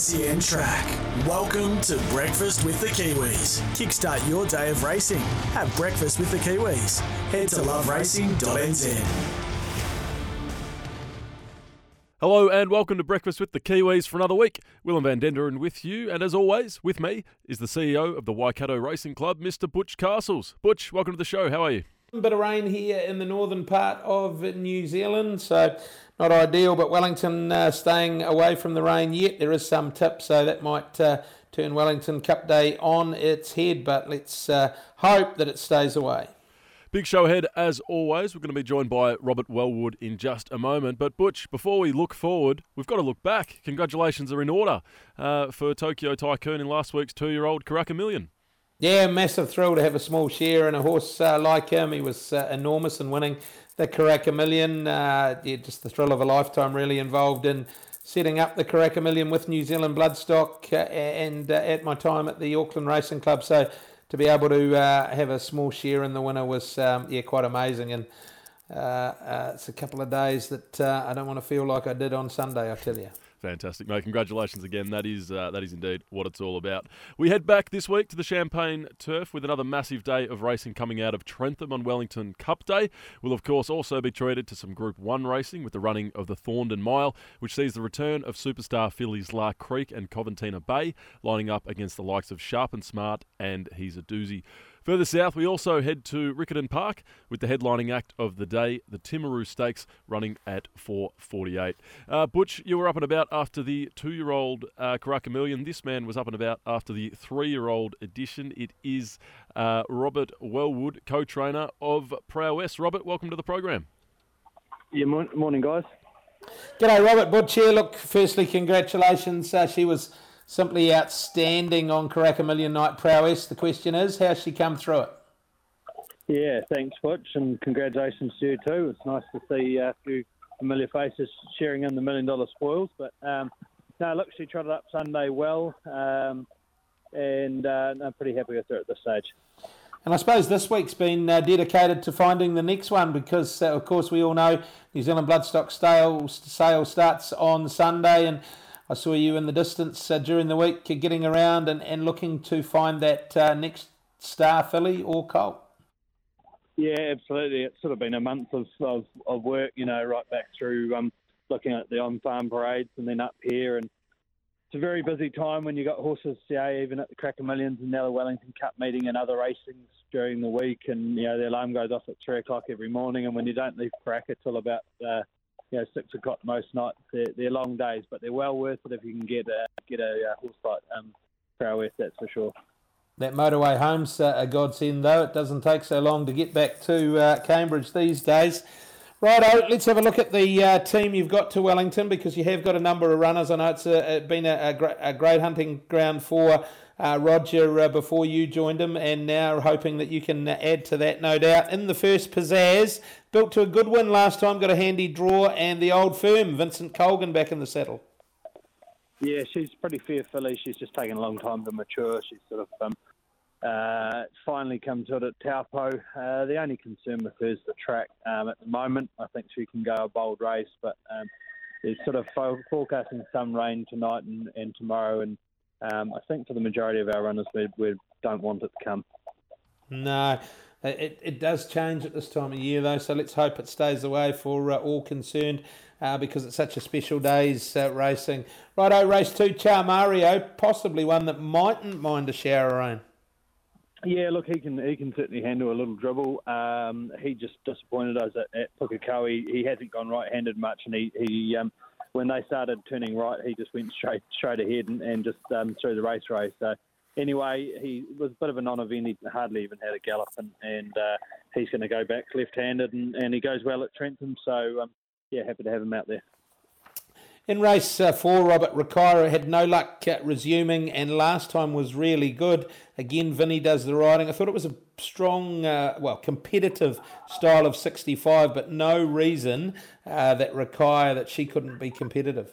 SEN Track. Welcome to Breakfast with the Kiwis. Kickstart your day of racing. Have breakfast with the Kiwis. Head to loveracing.nz. Hello and welcome to Breakfast with the Kiwis for another week. Willem van Denderen with you, and as always, with me is the CEO of the Waikato Racing Club, Mr. Butch Castles. Butch, welcome to the show. How are you? Bit of rain here in the northern part of New Zealand, so not ideal. But Wellington uh, staying away from the rain yet. There is some tip, so that might uh, turn Wellington Cup Day on its head. But let's uh, hope that it stays away. Big show ahead as always. We're going to be joined by Robert Wellwood in just a moment. But Butch, before we look forward, we've got to look back. Congratulations are in order uh, for Tokyo Tycoon in last week's two-year-old Karaka Million. Yeah, massive thrill to have a small share in a horse uh, like him. He was uh, enormous in winning the Karaka Million. Uh, yeah, just the thrill of a lifetime, really involved in setting up the Karaka Million with New Zealand Bloodstock uh, and uh, at my time at the Auckland Racing Club. So to be able to uh, have a small share in the winner was um, yeah quite amazing and. it's a couple of days that I don't want to feel like I did on Sunday, I tell you. Fantastic, mate. Congratulations again. That is uh, that is indeed what it's all about. We head back this week to the Champagne Turf with another massive day of racing coming out of Trentham on Wellington Cup Day. We'll, of course, also be treated to some Group 1 racing with the running of the Thorndon Mile, which sees the return of superstar fillies La Crique and Coventina Bay lining up against the likes of Sharp and Smart and He's a Doozy. Further south, we also head to Riccarton Park with the headlining act of the day, the Timaru Stakes, running at 4:48. Uh, Butch, you were up and about after the two-year-old uh, Karaka Million. This man was up and about after the three-year-old edition. It is uh, Robert Wellwood, co-trainer of Prowess. Robert, welcome to the program. Yeah, morning, guys. G'day, Robert Butch here. Look, firstly, congratulations. Uh, she was simply outstanding on Karaka Million Night prowess. The question is, how's she come through it? Yeah, thanks, Butch, and congratulations to you too. It's nice to see a few familiar faces sharing in the million dollar spoils. But um, no, look, she trotted up Sunday well, um, and uh, I'm pretty happy with her at this stage. And I suppose this week's been uh, dedicated to finding the next one because, uh, of course, we all know New Zealand Bloodstock sale, sale starts on Sunday, and I saw you in the distance uh, during the week getting around and, and looking to find that uh, next star filly or colt. Yeah, absolutely. It's sort of been a month of, of, of work, you know, right back through um, looking at the on-farm parades and then up here. And it's a very busy time when you got horses, yeah, even at the Karaka Millions and now the Wellington Cup meeting and other racings during the week. And, you know, the alarm goes off at 3 o'clock every morning. And when you don't leave Karaka till about uh, you know six o'clock most nights. They're, they're long days, but they're well worth it if you can get a get a uh, horse like um, prowess. That's for sure. That motorway home's uh, a godsend, though. It doesn't take so long to get back to uh, Cambridge these days. Righto, let's have a look at the uh, team you've got to Wellington because you have got a number of runners. I know it's a, a been a, a, great, a, great hunting ground for uh, Roger uh, before you joined him, and now hoping that you can add to that, no doubt. In the first pizzazz, built to a good win last time, got a handy draw, and the old firm, Vincent Colgan, back in the saddle. Yeah, she's pretty fair filly. She's just taken a long time to mature. She's sort of um, uh, finally come to it at Taupo. Uh, the only concern with her is the track um, at the moment. I think she can go a bold race, but um, there's sort of forecasting some rain tonight and, and tomorrow, and um, I think for the majority of our runners, we, we don't want it to come. No, it, it does change at this time of year, though, so let's hope it stays away for uh, all concerned. Uh, because it's such a special day's uh, racing. Righto, race two, Charmario, possibly one that mightn't mind a shower rain. Yeah, look, he can he can certainly handle a little dribble. Um, he just disappointed us at, at Pukekohe. He, he hasn't gone right-handed much, and he he um, when they started turning right, he just went straight straight ahead and, and just um, through the race race. So anyway, he was a bit of a non-event. He hardly even had a gallop, and, and uh, he's going to go back left-handed, and, and he goes well at Trentham. So um, yeah, happy to have him out there. In race uh, four, Robert Ricira had no luck uh, resuming, and last time was really good. Again, Vinny does the riding. I thought it was a strong, uh, well, competitive style of 65, but no reason uh, that Ricira that she couldn't be competitive.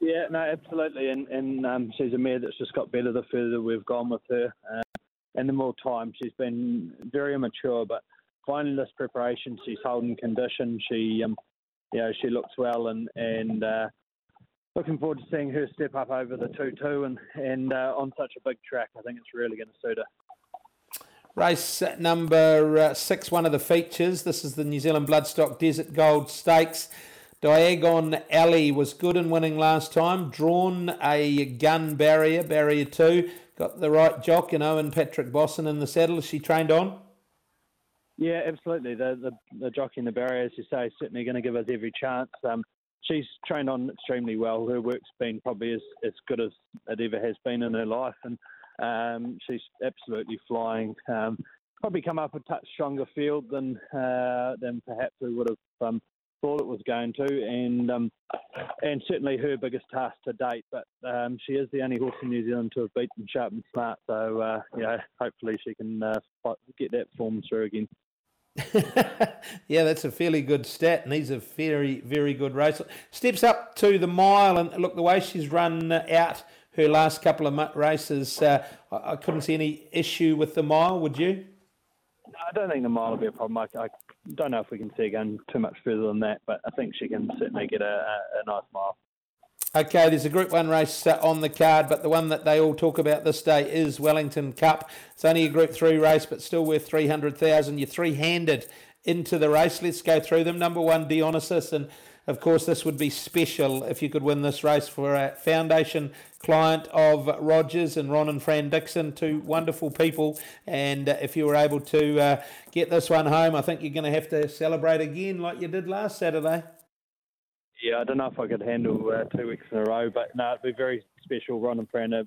Yeah, no, absolutely, and and um, she's a mare that's just got better the further we've gone with her, uh, and the more time she's been very immature, but finally this preparation she's holding condition. She um, you know, she looks well and and uh, looking forward to seeing her step up over the two two and and uh, on such a big track. I think it's really going to suit her. Race number uh, six, one of the features. This is the New Zealand Bloodstock Desert Gold Stakes. Diagon Alley was good in winning last time. Drawn a gun barrier, barrier two. Got the right jock, you know, and Patrick Bosson in the saddle. She trained on? Yeah, absolutely. The the, the jockey in the barrier, as you say, certainly going to give us every chance. Um, she's trained on extremely well. Her work's been probably as, as good as it ever has been in her life, and um, she's absolutely flying. Um, probably come up a touch stronger field than uh, than perhaps we would have um, thought it was going to, and um, and certainly her biggest task to date. But um, she is the only horse in New Zealand to have beaten Sharp and Smart, so uh, hopefully she can uh, get that form through again. yeah, that's a fairly good stat, and he's a very, very good racer. Steps up to the mile, and look, the way she's run out her last couple of races, uh, I, I, couldn't see any issue with the mile, would you? I don't think the mile will be a problem. I, I don't know if we can see her going too much further than that, but I think she can certainly get a, a, a nice mile. Okay, there's a Group 1 race on the card, but the one that they all talk about this day is Wellington Cup. It's only a Group 3 race, but still worth 300,000. You're three-handed into the race. Let's go through them. Number one, Dionysus, and of course this would be special if you could win this race for a foundation client of Rogers and Ron and Fran Dixon, two wonderful people. And uh, if you were able to uh, get this one home, I think you're going to have to celebrate again like you did last Saturday. Yeah, I don't know if I could handle uh, two weeks in a row, but no, it'd be very special. Ron and Fran are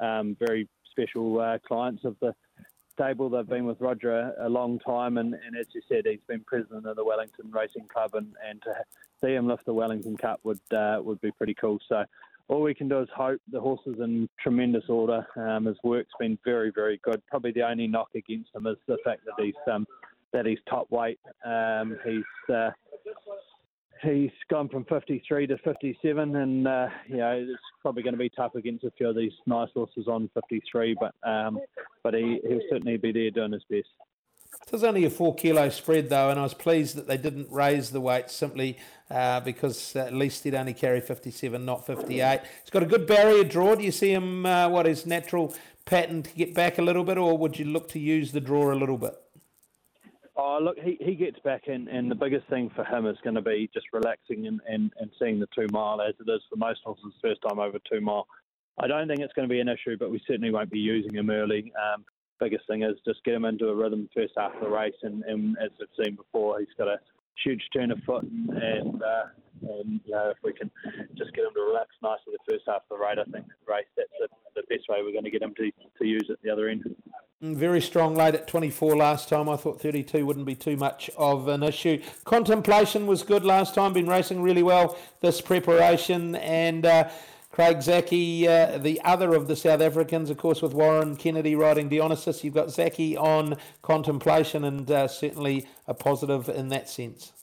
um, very special uh, clients of the stable. They've been with Roger a, a long time, and, and, as you said, he's been president of the Wellington Racing Club, and, and to see him lift the Wellington Cup would uh, would be pretty cool. So all we can do is hope the horse is in tremendous order. Um, his work's been very, very good. Probably the only knock against him is the fact that he's um, that he's top weight. Um, he's uh, he's gone from 53 to 57, and uh, you know it's probably going to be tough against a few of these nice horses on 53. But um, but he he'll certainly be there doing his best. There's only a four kilo spread though, and I was pleased that they didn't raise the weight simply uh, because at least he'd only carry 57, not 58. He's got a good barrier draw. Do you see him uh, what his natural pattern to get back a little bit, or would you look to use the draw a little bit? Oh, look, he, he gets back in, and the biggest thing for him is going to be just relaxing and, and, and seeing the two mile as it is for most horses, first time over two mile. I don't think it's going to be an issue, but we certainly won't be using him early. Um, biggest thing is just get him into a rhythm first half of the race, and, and as we've seen before, he's got a huge turn of foot, and, and, uh, and you know if we can just get him to relax nicely the first half of the race, I think race that's the, the best way we're going to get him to, to use at the other end. Very strong late at 24 last time. I thought 32 wouldn't be too much of an issue. Contemplation was good last time, been racing really well this preparation. And uh, Craig Zackey, uh, the other of the South Africans, of course, with Warren Kennedy riding Dionysus. You've got Zaki on contemplation and uh, certainly a positive in that sense.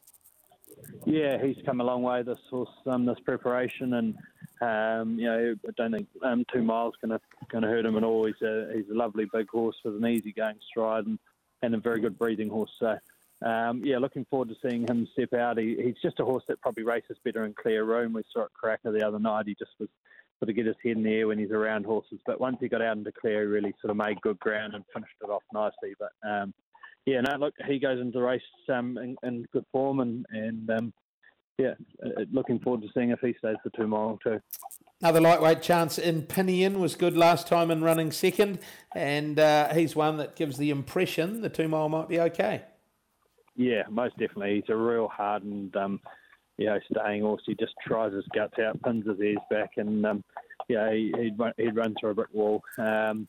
Yeah, he's come a long way this horse, um, this preparation, and um, you know, I don't think um, two miles going to hurt him at all. He's a he's a lovely big horse with an easy going stride and, and a very good breathing horse. So um, yeah, looking forward to seeing him step out. He, he's just a horse that probably races better in clear room. We saw it Karaka the other night. He just was sort of get his head in the air when he's around horses. But once he got out into clear, he really sort of made good ground and finished it off nicely. But um, yeah, no, look, he goes into the race um, in, in, good form and and um, yeah, uh, looking forward to seeing if he stays the two mile too. Another lightweight chance in Pinion was good last time in running second, and uh, he's one that gives the impression the two mile might be okay. Yeah, most definitely. He's a real hardened, um, you know, staying horse. He just tries his guts out, pins his ears back, and um, yeah, he, would run, he'd run through a brick wall. Um,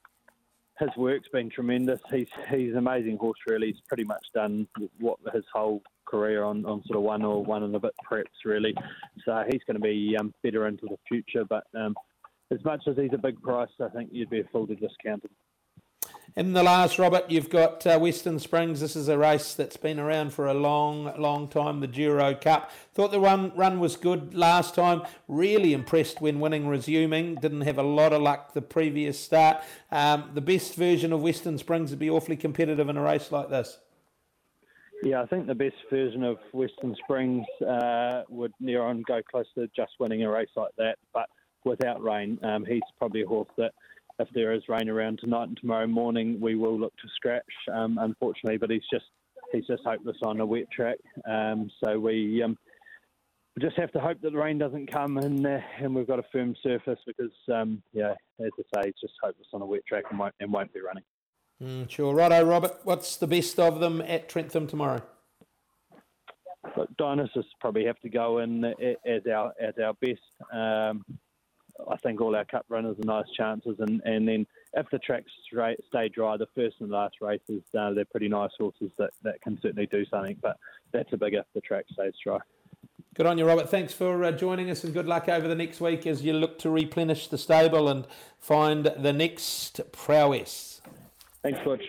his work's been tremendous. He's he's an amazing horse. Really, he's pretty much done what his whole career on, on sort of one or one and a bit preps really. So he's going to be um, better into the future. But um, as much as he's a big price, I think you'd be a fool to discount him. In the last, Robert, you've got uh, Western Springs. This is a race that's been around for a long, long time, the Duro Cup. Thought the run, run was good last time. Really impressed when winning resuming. Didn't have a lot of luck the previous start. Um, the best version of Western Springs would be awfully competitive in a race like this. Yeah, I think the best version of Western Springs uh, would near on go close to just winning a race like that, but without rain. Um, he's probably a horse that if there is rain around tonight and tomorrow morning, we will look to scratch, um, unfortunately. But he's just he's just hopeless on a wet track. Um, so we um, just have to hope that the rain doesn't come and uh, and we've got a firm surface because um, yeah, as I say, he's just hopeless on a wet track and won't and won't be running. Mm, sure, righto, Robert. What's the best of them at Trentham tomorrow? Look, Dionysus probably have to go in as our as our best. I think all our cup runners are nice chances, and, and then if the tracks stay dry, the first and last races uh, they're pretty nice horses that, that can certainly do something. But that's a big if the track stays dry. Good on you, Robert. Thanks for uh, joining us, and good luck over the next week as you look to replenish the stable and find the next prowess. Thanks, Butch.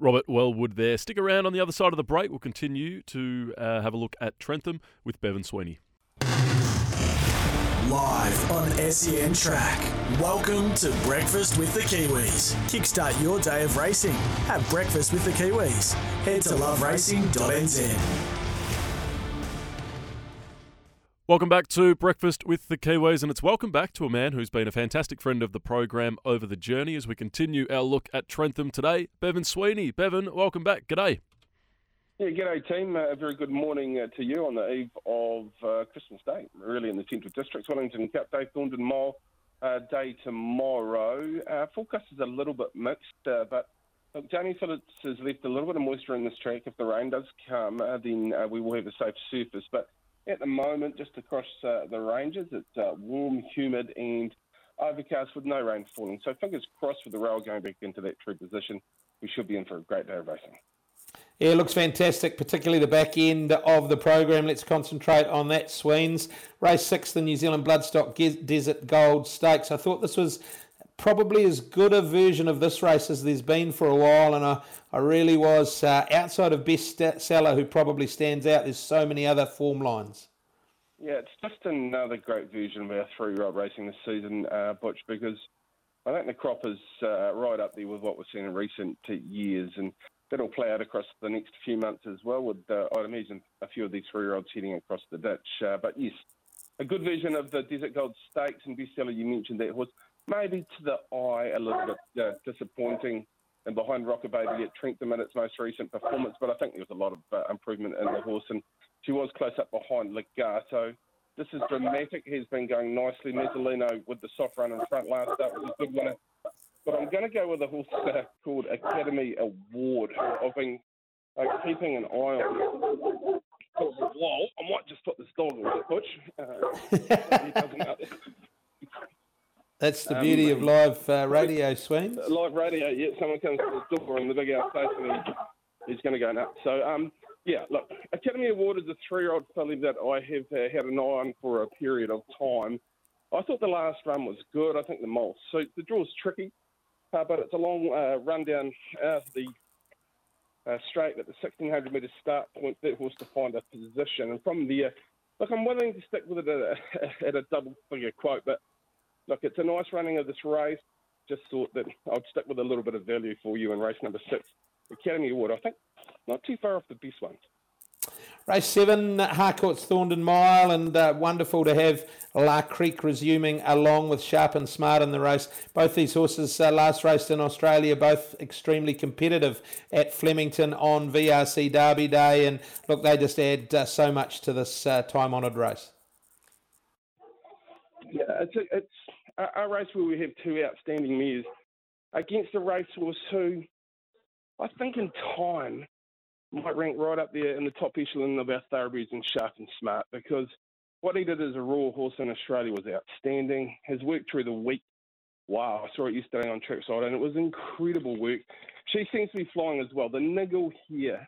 Robert Wellwood there. Stick around on the other side of the break. We'll continue to uh, have a look at Trentham with Bevan Sweeney. Live on SEN Track. Welcome to Breakfast with the Kiwis. Kickstart your day of racing. Have breakfast with the Kiwis. Head to loveracing.nz. Welcome back to Breakfast with the Kiwis, and it's welcome back to a man who's been a fantastic friend of the program over the journey as we continue our look at Trentham today. Bevan Sweeney. Bevan, welcome back. G'day. Yeah, g'day team. Uh, a very good morning uh, to you on the eve of uh, Christmas Day, really in the Central District. Wellington Cup Day, Thorndon Mile uh, Day tomorrow. Uh, forecast is a little bit mixed, but look, Danny Phillips has left a little bit of moisture in this track. If the rain does come, then we will have a safe surface. But at the moment, just across the ranges, it's warm, humid, and overcast with no rain falling. So fingers crossed for the rail going back into that true position. We should be in for a great day of racing. Yeah, looks fantastic, particularly the back end of the program. Let's concentrate on that, Sweens. Race six, the New Zealand Bloodstock Desert Gold Stakes. I thought this was probably as good a version of this race as there's been for a while, and I, I really was uh, outside of Best Seller, who probably stands out. There's so many other form lines. Yeah, it's just another great version of our three-year-old racing this season, uh, Butch, because I think the crop is uh, right up there with what we've seen in recent years, and that'll play out across the next few months as well. With uh, I'd imagine a few of these three-year-olds heading across the ditch. Uh, but yes, a good version of the Desert Gold Stakes and bestseller. You mentioned that horse. Maybe to the eye a little bit uh, disappointing and behind Rocker Baby at Trentham in its most recent performance, but I think there was a lot of uh, improvement in the horse, and she was close up behind Legato. This is dramatic. He's been going nicely. Mezzolino with the soft run in front last start was a good winner but I'm going to go with a horse uh, called Academy Award. I've been uh, keeping an eye on. Whoa, I might just put this dog on the push. Uh, That's the um, beauty um, of live uh, radio, Sween. Live radio, yeah. Someone comes to the door in the big outspace and he, he's going to go nuts. So, um, yeah, look, Academy Award is a three-year-old filly that I have uh, had an eye on for a period of time. I thought the last run was good. I think the mole suit. The draw's tricky. Uh, but it's a long uh, run down uh, the straight at the 1600 metre start point that horse to find a position. And from there, look, I'm willing to stick with it at a, at a double figure quote, but look, it's a nice running of this race. Just thought that I'd stick with a little bit of value for you in race number six, Academy Award. I think not too far off the best ones. Race seven, Harcourt's Thorndon Mile, and uh, wonderful to have La Crique resuming along with Sharp and Smart in the race. Both these horses uh, last raced in Australia, both extremely competitive at Flemington on VRC Derby Day, and look, they just add uh, so much to this uh, time-honoured race. Yeah, it's, a, it's a, a, race where we have two outstanding mares against a racehorse who, I think, in time might rank right up there in the top echelon of our thoroughbreds and sharp and smart because what he did as a raw horse in Australia was outstanding. His work through the week, wow, I saw it yesterday on trackside and it was incredible work. She seems to be flying as well. The niggle here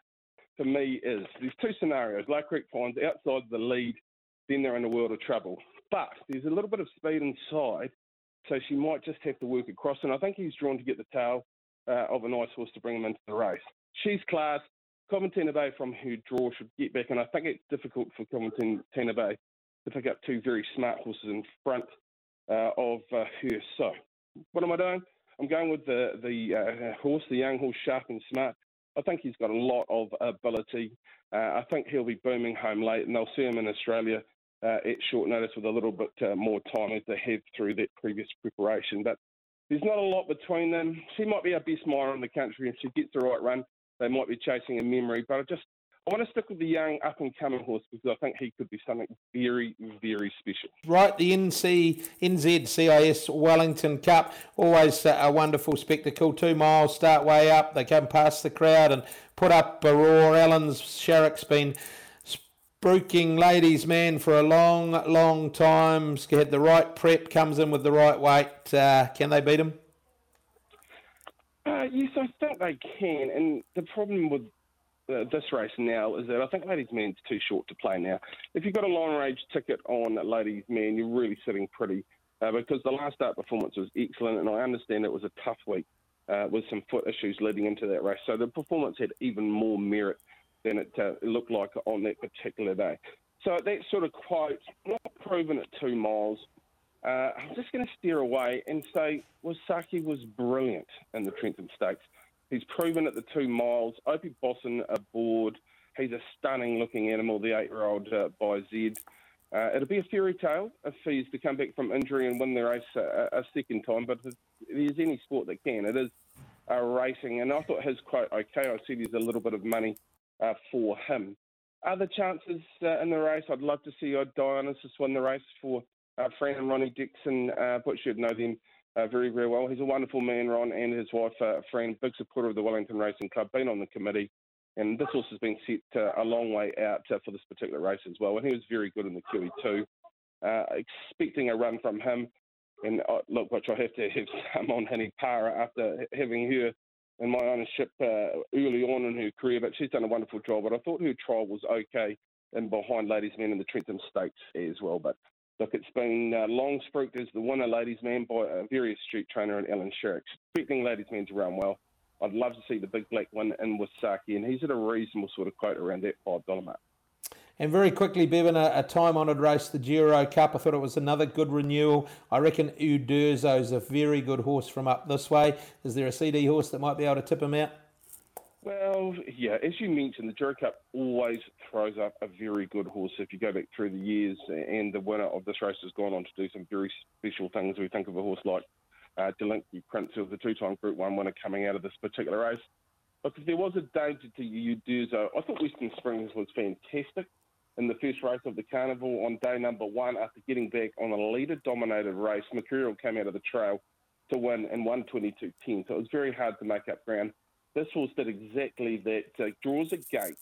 for me is there's two scenarios. La Crique finds outside the lead, then they're in a world of trouble. But there's a little bit of speed inside, so she might just have to work across. And I think he's drawn to get the tail uh, of a nice horse to bring him into the race. She's class. Coventina Bay from her draw should get back, and I think it's difficult for Coventina Bay to pick up two very smart horses in front uh, of uh, her. So, what am I doing? I'm going with the the uh, horse, the young horse, sharp and smart. I think he's got a lot of ability. Uh, I think he'll be booming home late, and they'll see him in Australia uh, at short notice with a little bit uh, more time as they head through that previous preparation. But there's not a lot between them. She might be our best mile in the country if she gets the right run. They might be chasing a memory, but I just I want to stick with the young up and coming horse because I think he could be something very, very special. Right, the NC NZCIS Wellington Cup, always a wonderful spectacle. Two miles, start way up, they come past the crowd and put up a roar. Ellen's Sharrock's been spruiking ladies' man for a long, long time. Had the right prep, comes in with the right weight. Uh, can they beat him? Uh, yes, I think they can. And the problem with uh, this race now is that I think Ladies Man's too short to play now. If you've got a long range ticket on Ladies Man, you're really sitting pretty uh, because the last start performance was excellent, and I understand it was a tough week uh, with some foot issues leading into that race. So the performance had even more merit than it, uh, looked like on that particular day. So that sort of quote, not proven at two miles. Uh, I'm just going to steer away and say Wasaki was brilliant in the Trentham Stakes. He's proven at the two miles. Opie Bosson aboard. He's a stunning looking animal, the eight year old uh, by Zed. Uh, it'll be a fairy tale if he's to come back from injury and win the race a, a second time, but if there's any sport that can, it is uh, racing. And I thought his quote, okay, I see there's a little bit of money uh, for him. Other chances uh, in the race, I'd love to see Dionysus win the race for uh, Fran and Ronnie Dixon, uh, but you'd know them uh, very, very well. He's a wonderful man, Ron, and his wife, uh, Fran, big supporter of the Wellington Racing Club, been on the committee. And this horse has been set uh, a long way out uh, for this particular race as well. And he was very good in the QE2. Uh, expecting a run from him. And uh, look, which I have to have some on Henny Para after having her in my ownership early on in her career. But she's done a wonderful job. But I thought her trial was okay and behind Ladies Men in the Trentham Stakes as well. But Look, it's been uh, long spruiked as the winner ladies' man by a very astute trainer in Allan Sharrock. Expecting ladies' man to run well. I'd love to see the big black one in with Saki, and he's at a reasonable sort of quote around that $5 mark. And very quickly, Bevan, a, a time honoured race, the Giro Cup. I thought it was another good renewal. I reckon Uderzo is a very good horse from up this way. Is there a CD horse that might be able to tip him out? Well, yeah, as you mentioned, the Giro Cup always throws up a very good horse if you go back through the years, and the winner of this race has gone on to do some very special things. We think of a horse like uh, Delinky Prince, who was the two time Group 1 winner coming out of this particular race. Look, if there was a danger to Uderzo, I thought Western Springs was fantastic in the first race of the carnival on day number one after getting back on a leader dominated race. Mercurial came out of the trail to win in 122.10, so it was very hard to make up ground. This horse did exactly that. Uh, draws a gate,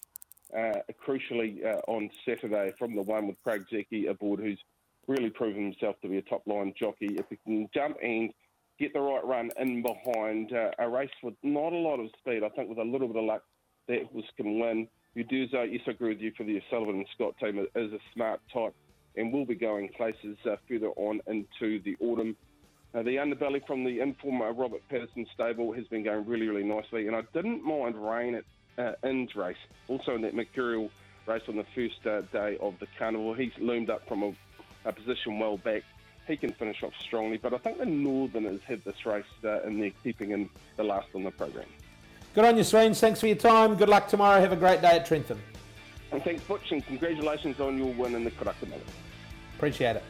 uh, crucially uh, on Saturday from the one with Craig Zackey aboard, who's really proven himself to be a top line jockey. If he can jump and get the right run in behind uh, a race with not a lot of speed, I think with a little bit of luck, that horse can win. Uderzo, yes, I agree with you for the Sullivan and Scott team, is a smart type and will be going places uh, further on into the autumn. Uh, the underbelly from the informer Robert Patterson stable has been going really, really nicely, and I didn't mind rain at uh, Inns race, also in that Mercurial race on the first uh, day of the carnival. He's loomed up from a, a, position well back. He can finish off strongly, but I think the Northerners had this race uh, in there, keeping in the last on the program. Good on you, Sweens. Thanks for your time. Good luck tomorrow. Have a great day at Trentham. And thanks, Butch, and congratulations on your win in the Karaka Appreciate it.